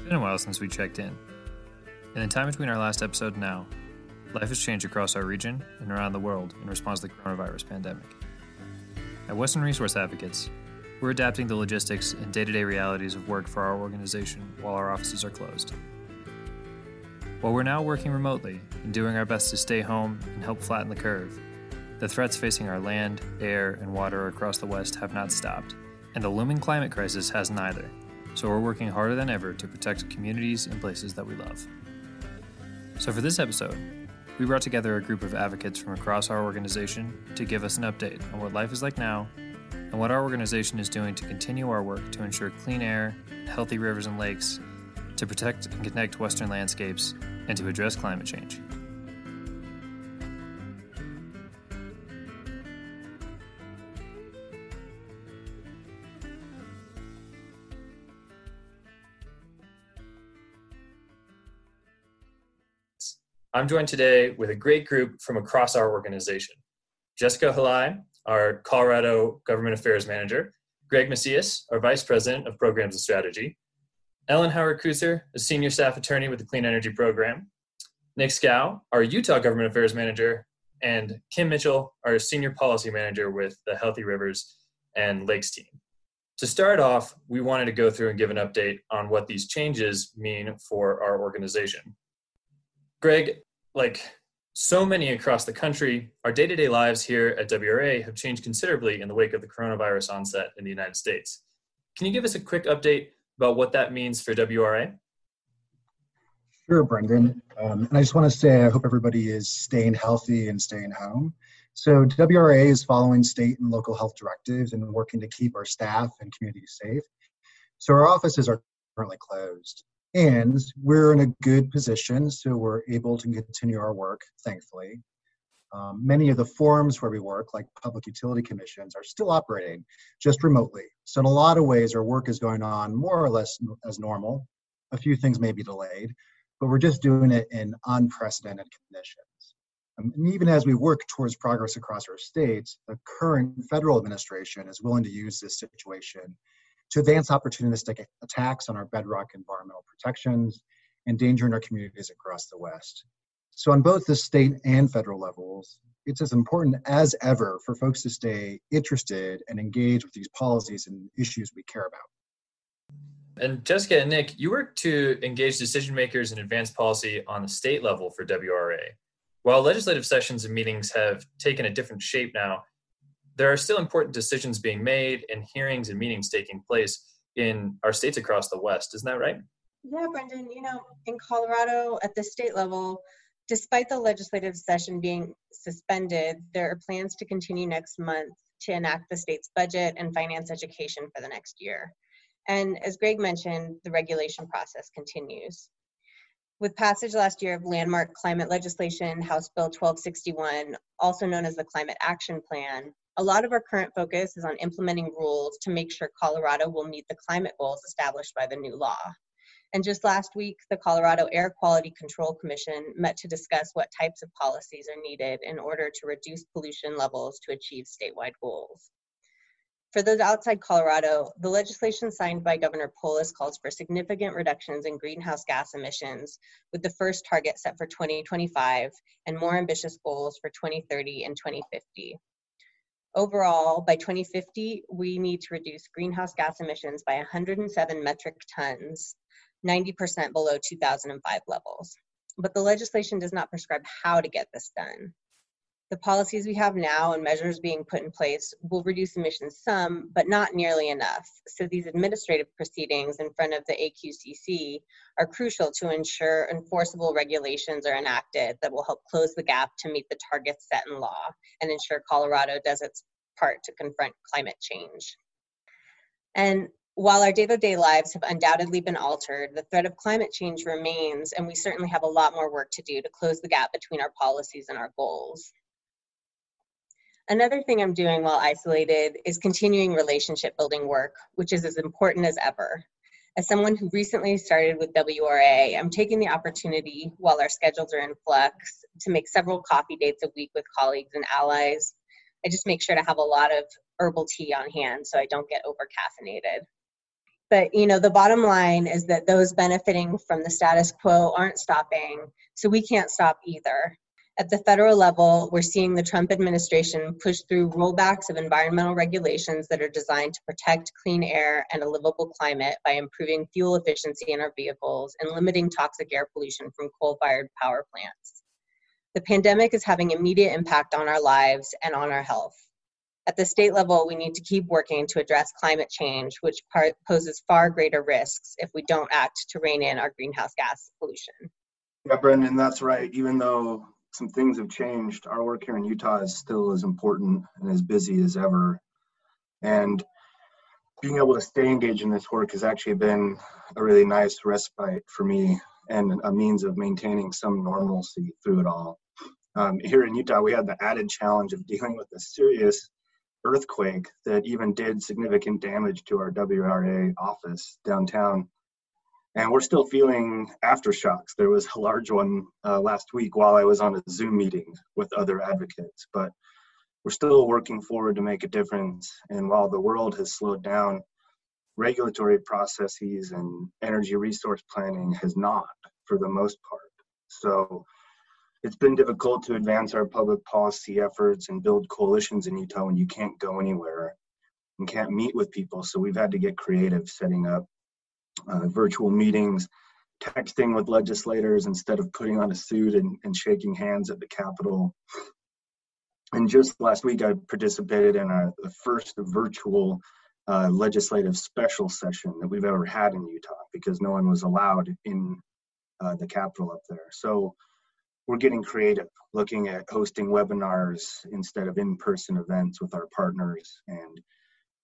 It's been a while since we checked in. In the time between our last episode and now, life has changed across our region and around the world in response to the coronavirus pandemic. At Western Resource Advocates, we're adapting the logistics and day to day realities of work for our organization while our offices are closed. While we're now working remotely and doing our best to stay home and help flatten the curve, the threats facing our land, air, and water across the West have not stopped, and the looming climate crisis has neither. So we're working harder than ever to protect communities and places that we love. So for this episode, we brought together a group of advocates from across our organization to give us an update on what life is like now and what our organization is doing to continue our work to ensure clean air, healthy rivers and lakes, to protect and connect Western landscapes, and to address climate change. I'm joined today with a great group from across our organization. Jessica Halai, our Colorado Government Affairs Manager, Greg Macias, our Vice President of Programs and Strategy, Ellen Howard Kutzer, a Senior Staff Attorney with the Clean Energy Program, Nick Schou, our Utah Government Affairs Manager, and Kim Mitchell, our Senior Policy Manager with the Healthy Rivers and Lakes team. To start off, we wanted to go through and give an update on what these changes mean for our organization. Greg, like so many across the country, our day to day lives here at WRA have changed considerably in the wake of the coronavirus onset in the United States. Can you give us a quick update about what that means for WRA? Sure, Brendan. Um, and I just want to say I hope everybody is staying healthy and staying home. So, WRA is following state and local health directives and working to keep our staff and community safe. So, our offices are currently closed and we're in a good position so we're able to continue our work thankfully. Um, many of the forums where we work like public utility commissions are still operating just remotely. So in a lot of ways our work is going on more or less as normal. A few things may be delayed but we're just doing it in unprecedented conditions. Um, and even as we work towards progress across our states the current federal administration is willing to use this situation to advance opportunistic attacks on our bedrock environmental protections, endangering our communities across the West. So, on both the state and federal levels, it's as important as ever for folks to stay interested and engage with these policies and issues we care about. And Jessica and Nick, you work to engage decision makers in advance policy on the state level for WRA. While legislative sessions and meetings have taken a different shape now, there are still important decisions being made and hearings and meetings taking place in our states across the West. Isn't that right? Yeah, Brendan, you know, in Colorado at the state level, despite the legislative session being suspended, there are plans to continue next month to enact the state's budget and finance education for the next year. And as Greg mentioned, the regulation process continues. With passage last year of landmark climate legislation, House Bill 1261, also known as the Climate Action Plan, a lot of our current focus is on implementing rules to make sure Colorado will meet the climate goals established by the new law. And just last week, the Colorado Air Quality Control Commission met to discuss what types of policies are needed in order to reduce pollution levels to achieve statewide goals. For those outside Colorado, the legislation signed by Governor Polis calls for significant reductions in greenhouse gas emissions, with the first target set for 2025 and more ambitious goals for 2030 and 2050. Overall, by 2050, we need to reduce greenhouse gas emissions by 107 metric tons, 90% below 2005 levels. But the legislation does not prescribe how to get this done. The policies we have now and measures being put in place will reduce emissions some, but not nearly enough. So these administrative proceedings in front of the AQCC are crucial to ensure enforceable regulations are enacted that will help close the gap to meet the targets set in law and ensure Colorado does its part to confront climate change. And while our day to day lives have undoubtedly been altered, the threat of climate change remains, and we certainly have a lot more work to do to close the gap between our policies and our goals. Another thing I'm doing while isolated is continuing relationship building work, which is as important as ever. As someone who recently started with WRA, I'm taking the opportunity while our schedules are in flux to make several coffee dates a week with colleagues and allies. I just make sure to have a lot of herbal tea on hand so I don't get over caffeinated. But you know, the bottom line is that those benefiting from the status quo aren't stopping, so we can't stop either. At the federal level, we're seeing the Trump administration push through rollbacks of environmental regulations that are designed to protect clean air and a livable climate by improving fuel efficiency in our vehicles and limiting toxic air pollution from coal fired power plants. The pandemic is having immediate impact on our lives and on our health. At the state level, we need to keep working to address climate change, which poses far greater risks if we don't act to rein in our greenhouse gas pollution. Yeah, Brendan, that's right. Even though some things have changed. Our work here in Utah is still as important and as busy as ever. And being able to stay engaged in this work has actually been a really nice respite for me and a means of maintaining some normalcy through it all. Um, here in Utah, we had the added challenge of dealing with a serious earthquake that even did significant damage to our WRA office downtown and we're still feeling aftershocks. There was a large one uh, last week while I was on a Zoom meeting with other advocates, but we're still working forward to make a difference. And while the world has slowed down, regulatory processes and energy resource planning has not for the most part. So it's been difficult to advance our public policy efforts and build coalitions in Utah when you can't go anywhere and can't meet with people. So we've had to get creative setting up uh, virtual meetings, texting with legislators instead of putting on a suit and, and shaking hands at the Capitol. And just last week, I participated in the first virtual uh, legislative special session that we've ever had in Utah because no one was allowed in uh, the Capitol up there. So we're getting creative, looking at hosting webinars instead of in person events with our partners and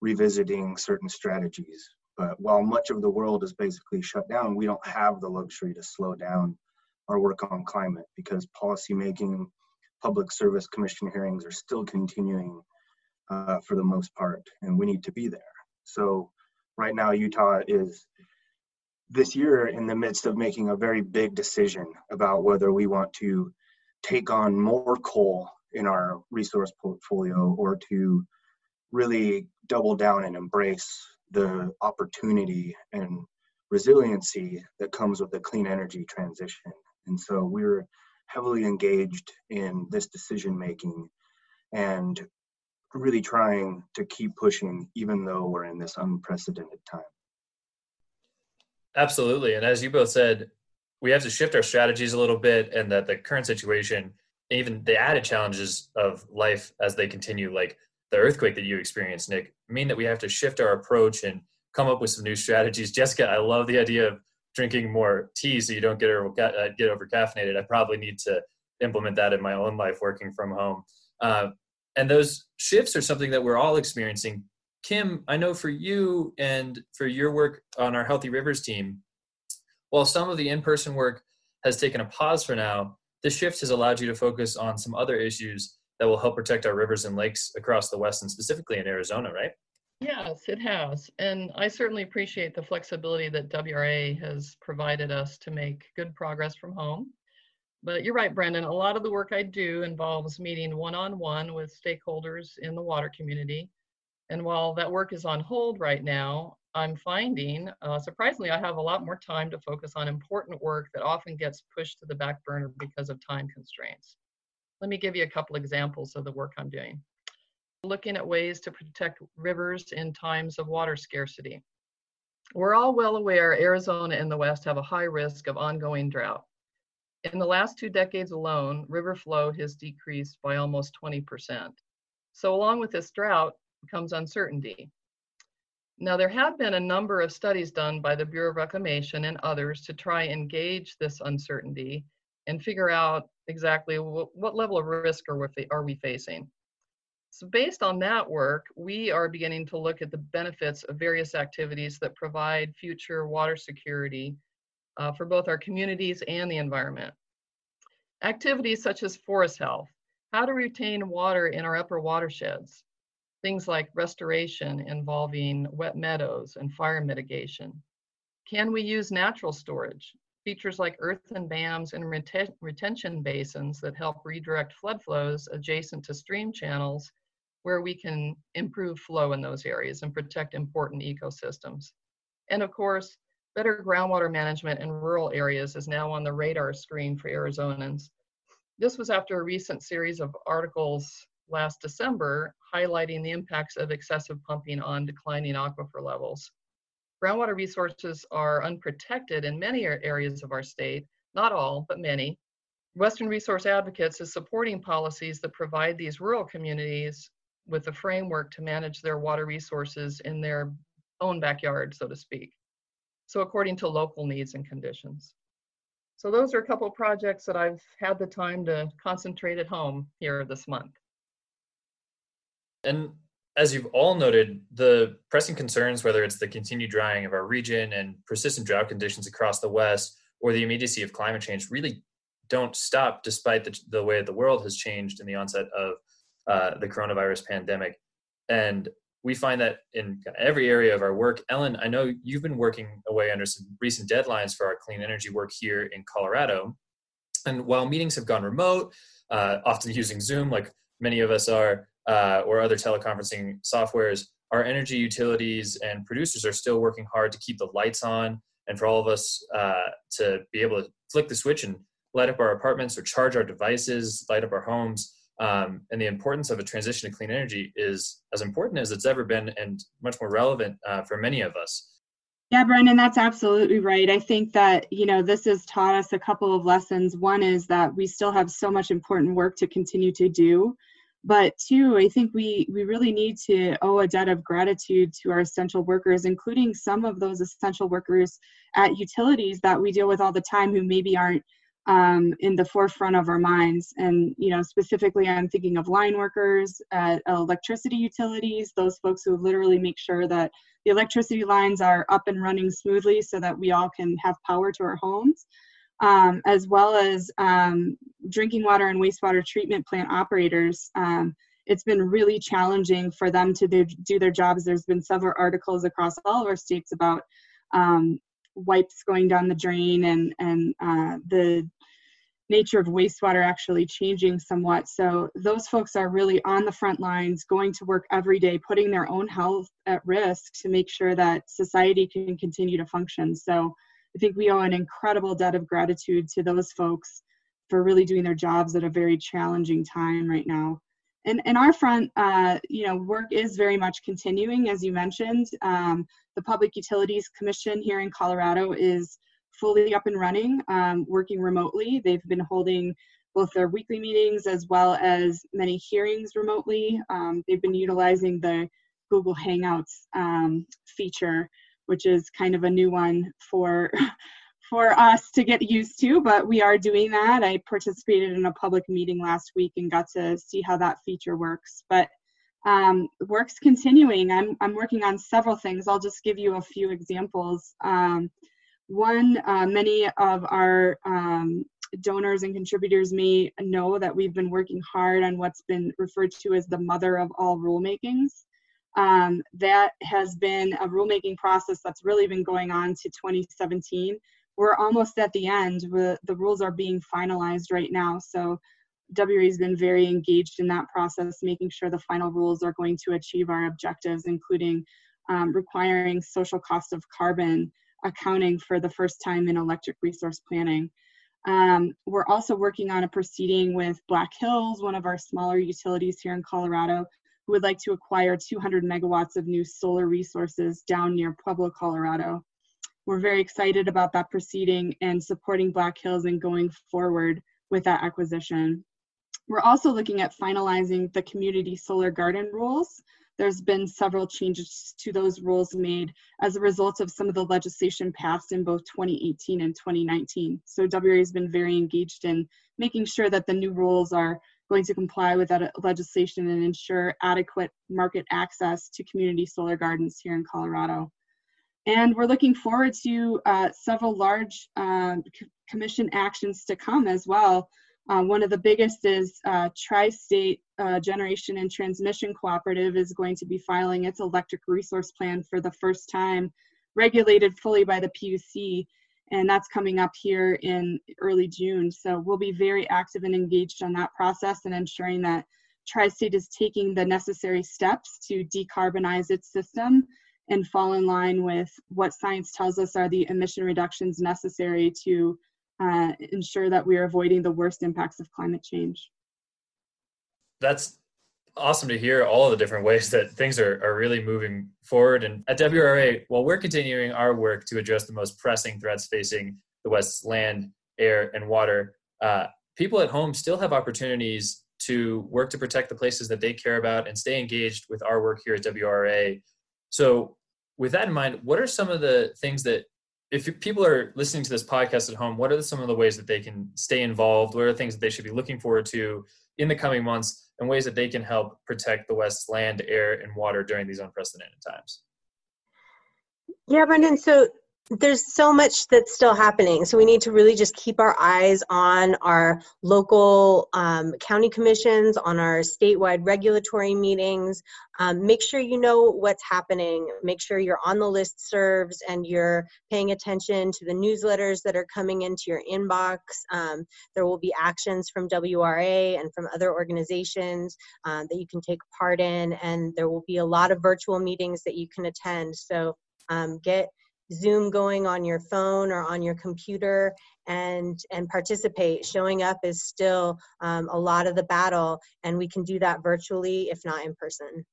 revisiting certain strategies but while much of the world is basically shut down, we don't have the luxury to slow down our work on climate because policymaking, public service commission hearings are still continuing uh, for the most part, and we need to be there. So right now, Utah is this year in the midst of making a very big decision about whether we want to take on more coal in our resource portfolio or to really double down and embrace the opportunity and resiliency that comes with the clean energy transition. And so we're heavily engaged in this decision making and really trying to keep pushing, even though we're in this unprecedented time. Absolutely. And as you both said, we have to shift our strategies a little bit, and that the current situation, even the added challenges of life as they continue, like the earthquake that you experienced, Nick, mean that we have to shift our approach and come up with some new strategies. Jessica, I love the idea of drinking more tea so you don't get over, uh, get over caffeinated. I probably need to implement that in my own life working from home. Uh, and those shifts are something that we're all experiencing. Kim, I know for you and for your work on our Healthy Rivers team, while some of the in person work has taken a pause for now, this shift has allowed you to focus on some other issues that will help protect our rivers and lakes across the West and specifically in Arizona, right? Yes, it has. And I certainly appreciate the flexibility that WRA has provided us to make good progress from home. But you're right, Brendan. A lot of the work I do involves meeting one on one with stakeholders in the water community. And while that work is on hold right now, I'm finding, uh, surprisingly, I have a lot more time to focus on important work that often gets pushed to the back burner because of time constraints. Let me give you a couple examples of the work I'm doing. Looking at ways to protect rivers in times of water scarcity. We're all well aware Arizona and the West have a high risk of ongoing drought. In the last two decades alone, river flow has decreased by almost 20%. So along with this drought comes uncertainty. Now, there have been a number of studies done by the Bureau of Reclamation and others to try and gauge this uncertainty and figure out exactly what, what level of risk are we, are we facing. So based on that work, we are beginning to look at the benefits of various activities that provide future water security uh, for both our communities and the environment. Activities such as forest health, how to retain water in our upper watersheds, things like restoration involving wet meadows and fire mitigation. Can we use natural storage, features like earthen dams and reten retention basins that help redirect flood flows adjacent to stream channels where we can improve flow in those areas and protect important ecosystems. And of course, better groundwater management in rural areas is now on the radar screen for Arizonans. This was after a recent series of articles last December highlighting the impacts of excessive pumping on declining aquifer levels. Groundwater resources are unprotected in many areas of our state, not all, but many. Western Resource Advocates is supporting policies that provide these rural communities with a framework to manage their water resources in their own backyard, so to speak. So according to local needs and conditions. So those are a couple projects that I've had the time to concentrate at home here this month. And as you've all noted, the pressing concerns, whether it's the continued drying of our region and persistent drought conditions across the West, or the immediacy of climate change, really don't stop despite the, the way the world has changed in the onset of uh, the coronavirus pandemic. And we find that in every area of our work. Ellen, I know you've been working away under some recent deadlines for our clean energy work here in Colorado. And while meetings have gone remote, uh, often using Zoom, like many of us are, uh, or other teleconferencing softwares, our energy utilities and producers are still working hard to keep the lights on and for all of us uh, to be able to flick the switch and light up our apartments or charge our devices, light up our homes um, and the importance of a transition to clean energy is as important as it's ever been and much more relevant uh, for many of us. Yeah, Brendan, that's absolutely right. I think that, you know, this has taught us a couple of lessons. One is that we still have so much important work to continue to do. But two, I think we, we really need to owe a debt of gratitude to our essential workers, including some of those essential workers at utilities that we deal with all the time who maybe aren't um, in the forefront of our minds. And, you know, specifically, I'm thinking of line workers at electricity utilities, those folks who literally make sure that the electricity lines are up and running smoothly so that we all can have power to our homes, um, as well as um, drinking water and wastewater treatment plant operators. Um, it's been really challenging for them to do, do their jobs. There's been several articles across all of our states about um, wipes going down the drain and and uh, the nature of wastewater actually changing somewhat. So those folks are really on the front lines, going to work every day, putting their own health at risk to make sure that society can continue to function. So I think we owe an incredible debt of gratitude to those folks for really doing their jobs at a very challenging time right now. And, and our front, uh, you know, work is very much continuing, as you mentioned. Um, the Public Utilities Commission here in Colorado is fully up and running, um, working remotely. They've been holding both their weekly meetings as well as many hearings remotely. Um, they've been utilizing the Google Hangouts um, feature, which is kind of a new one for for us to get used to, but we are doing that. I participated in a public meeting last week and got to see how that feature works. But um, work's continuing. I'm, I'm working on several things. I'll just give you a few examples. Um, one, uh, many of our um, donors and contributors may know that we've been working hard on what's been referred to as the mother of all rulemakings. Um, that has been a rulemaking process that's really been going on to 2017. We're almost at the end. the rules are being finalized right now. So WRA has been very engaged in that process, making sure the final rules are going to achieve our objectives, including um, requiring social cost of carbon accounting for the first time in electric resource planning. Um, we're also working on a proceeding with Black Hills, one of our smaller utilities here in Colorado, who would like to acquire 200 megawatts of new solar resources down near Pueblo, Colorado. We're very excited about that proceeding and supporting Black Hills and going forward with that acquisition. We're also looking at finalizing the community solar garden rules there's been several changes to those rules made as a result of some of the legislation passed in both 2018 and 2019. So WRA has been very engaged in making sure that the new rules are going to comply with that legislation and ensure adequate market access to community solar gardens here in Colorado. And we're looking forward to uh, several large uh, commission actions to come as well. Uh, one of the biggest is uh, Tri-State uh, Generation and Transmission Cooperative is going to be filing its electric resource plan for the first time, regulated fully by the PUC, and that's coming up here in early June. So we'll be very active and engaged on that process and ensuring that Tri-State is taking the necessary steps to decarbonize its system and fall in line with what science tells us are the emission reductions necessary to uh, ensure that we are avoiding the worst impacts of climate change. That's awesome to hear all the different ways that things are, are really moving forward. And at WRA, while we're continuing our work to address the most pressing threats facing the West's land, air, and water, uh, people at home still have opportunities to work to protect the places that they care about and stay engaged with our work here at WRA. So, with that in mind, what are some of the things that, if people are listening to this podcast at home, what are some of the ways that they can stay involved? What are the things that they should be looking forward to in the coming months and ways that they can help protect the West's land, air, and water during these unprecedented times? Yeah, Brendan. So there's so much that's still happening. So we need to really just keep our eyes on our local um, county commissions, on our statewide regulatory meetings. Um, make sure you know what's happening. Make sure you're on the list serves and you're paying attention to the newsletters that are coming into your inbox. Um, there will be actions from WRA and from other organizations um, that you can take part in, and there will be a lot of virtual meetings that you can attend. So um, get Zoom going on your phone or on your computer and and participate. Showing up is still um, a lot of the battle, and we can do that virtually, if not in person.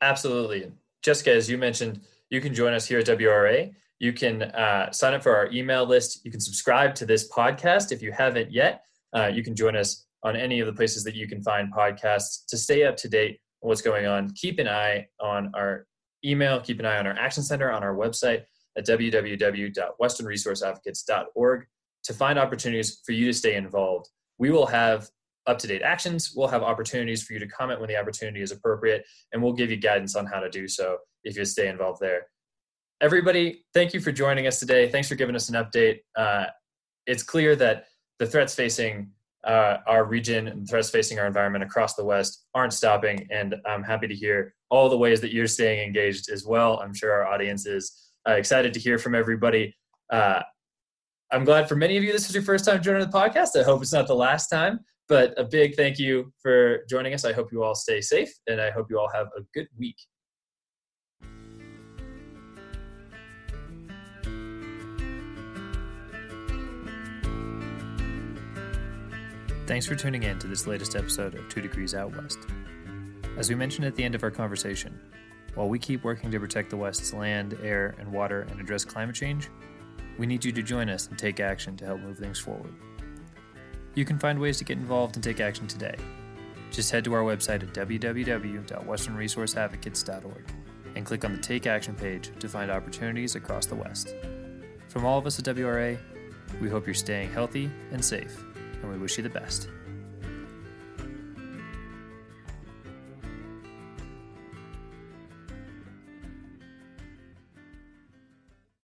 Absolutely, Jessica. As you mentioned, you can join us here at WRA. You can uh, sign up for our email list. You can subscribe to this podcast if you haven't yet. Uh, you can join us on any of the places that you can find podcasts to stay up to date on what's going on. Keep an eye on our email. Keep an eye on our Action Center on our website at www.westernresourceadvocates.org to find opportunities for you to stay involved. We will have up to date actions. We'll have opportunities for you to comment when the opportunity is appropriate, and we'll give you guidance on how to do so if you stay involved there. Everybody, thank you for joining us today. Thanks for giving us an update. Uh, it's clear that the threats facing uh, our region and threats facing our environment across the West aren't stopping. And I'm happy to hear all the ways that you're staying engaged as well. I'm sure our audience is uh, excited to hear from everybody. Uh, I'm glad for many of you this is your first time joining the podcast. I hope it's not the last time, but a big thank you for joining us. I hope you all stay safe and I hope you all have a good week. Thanks for tuning in to this latest episode of Two Degrees Out West. As we mentioned at the end of our conversation, while we keep working to protect the West's land, air, and water and address climate change, we need you to join us and take action to help move things forward. You can find ways to get involved and take action today. Just head to our website at www.westernresourceadvocates.org and click on the Take Action page to find opportunities across the West. From all of us at WRA, we hope you're staying healthy and safe and we wish you the best.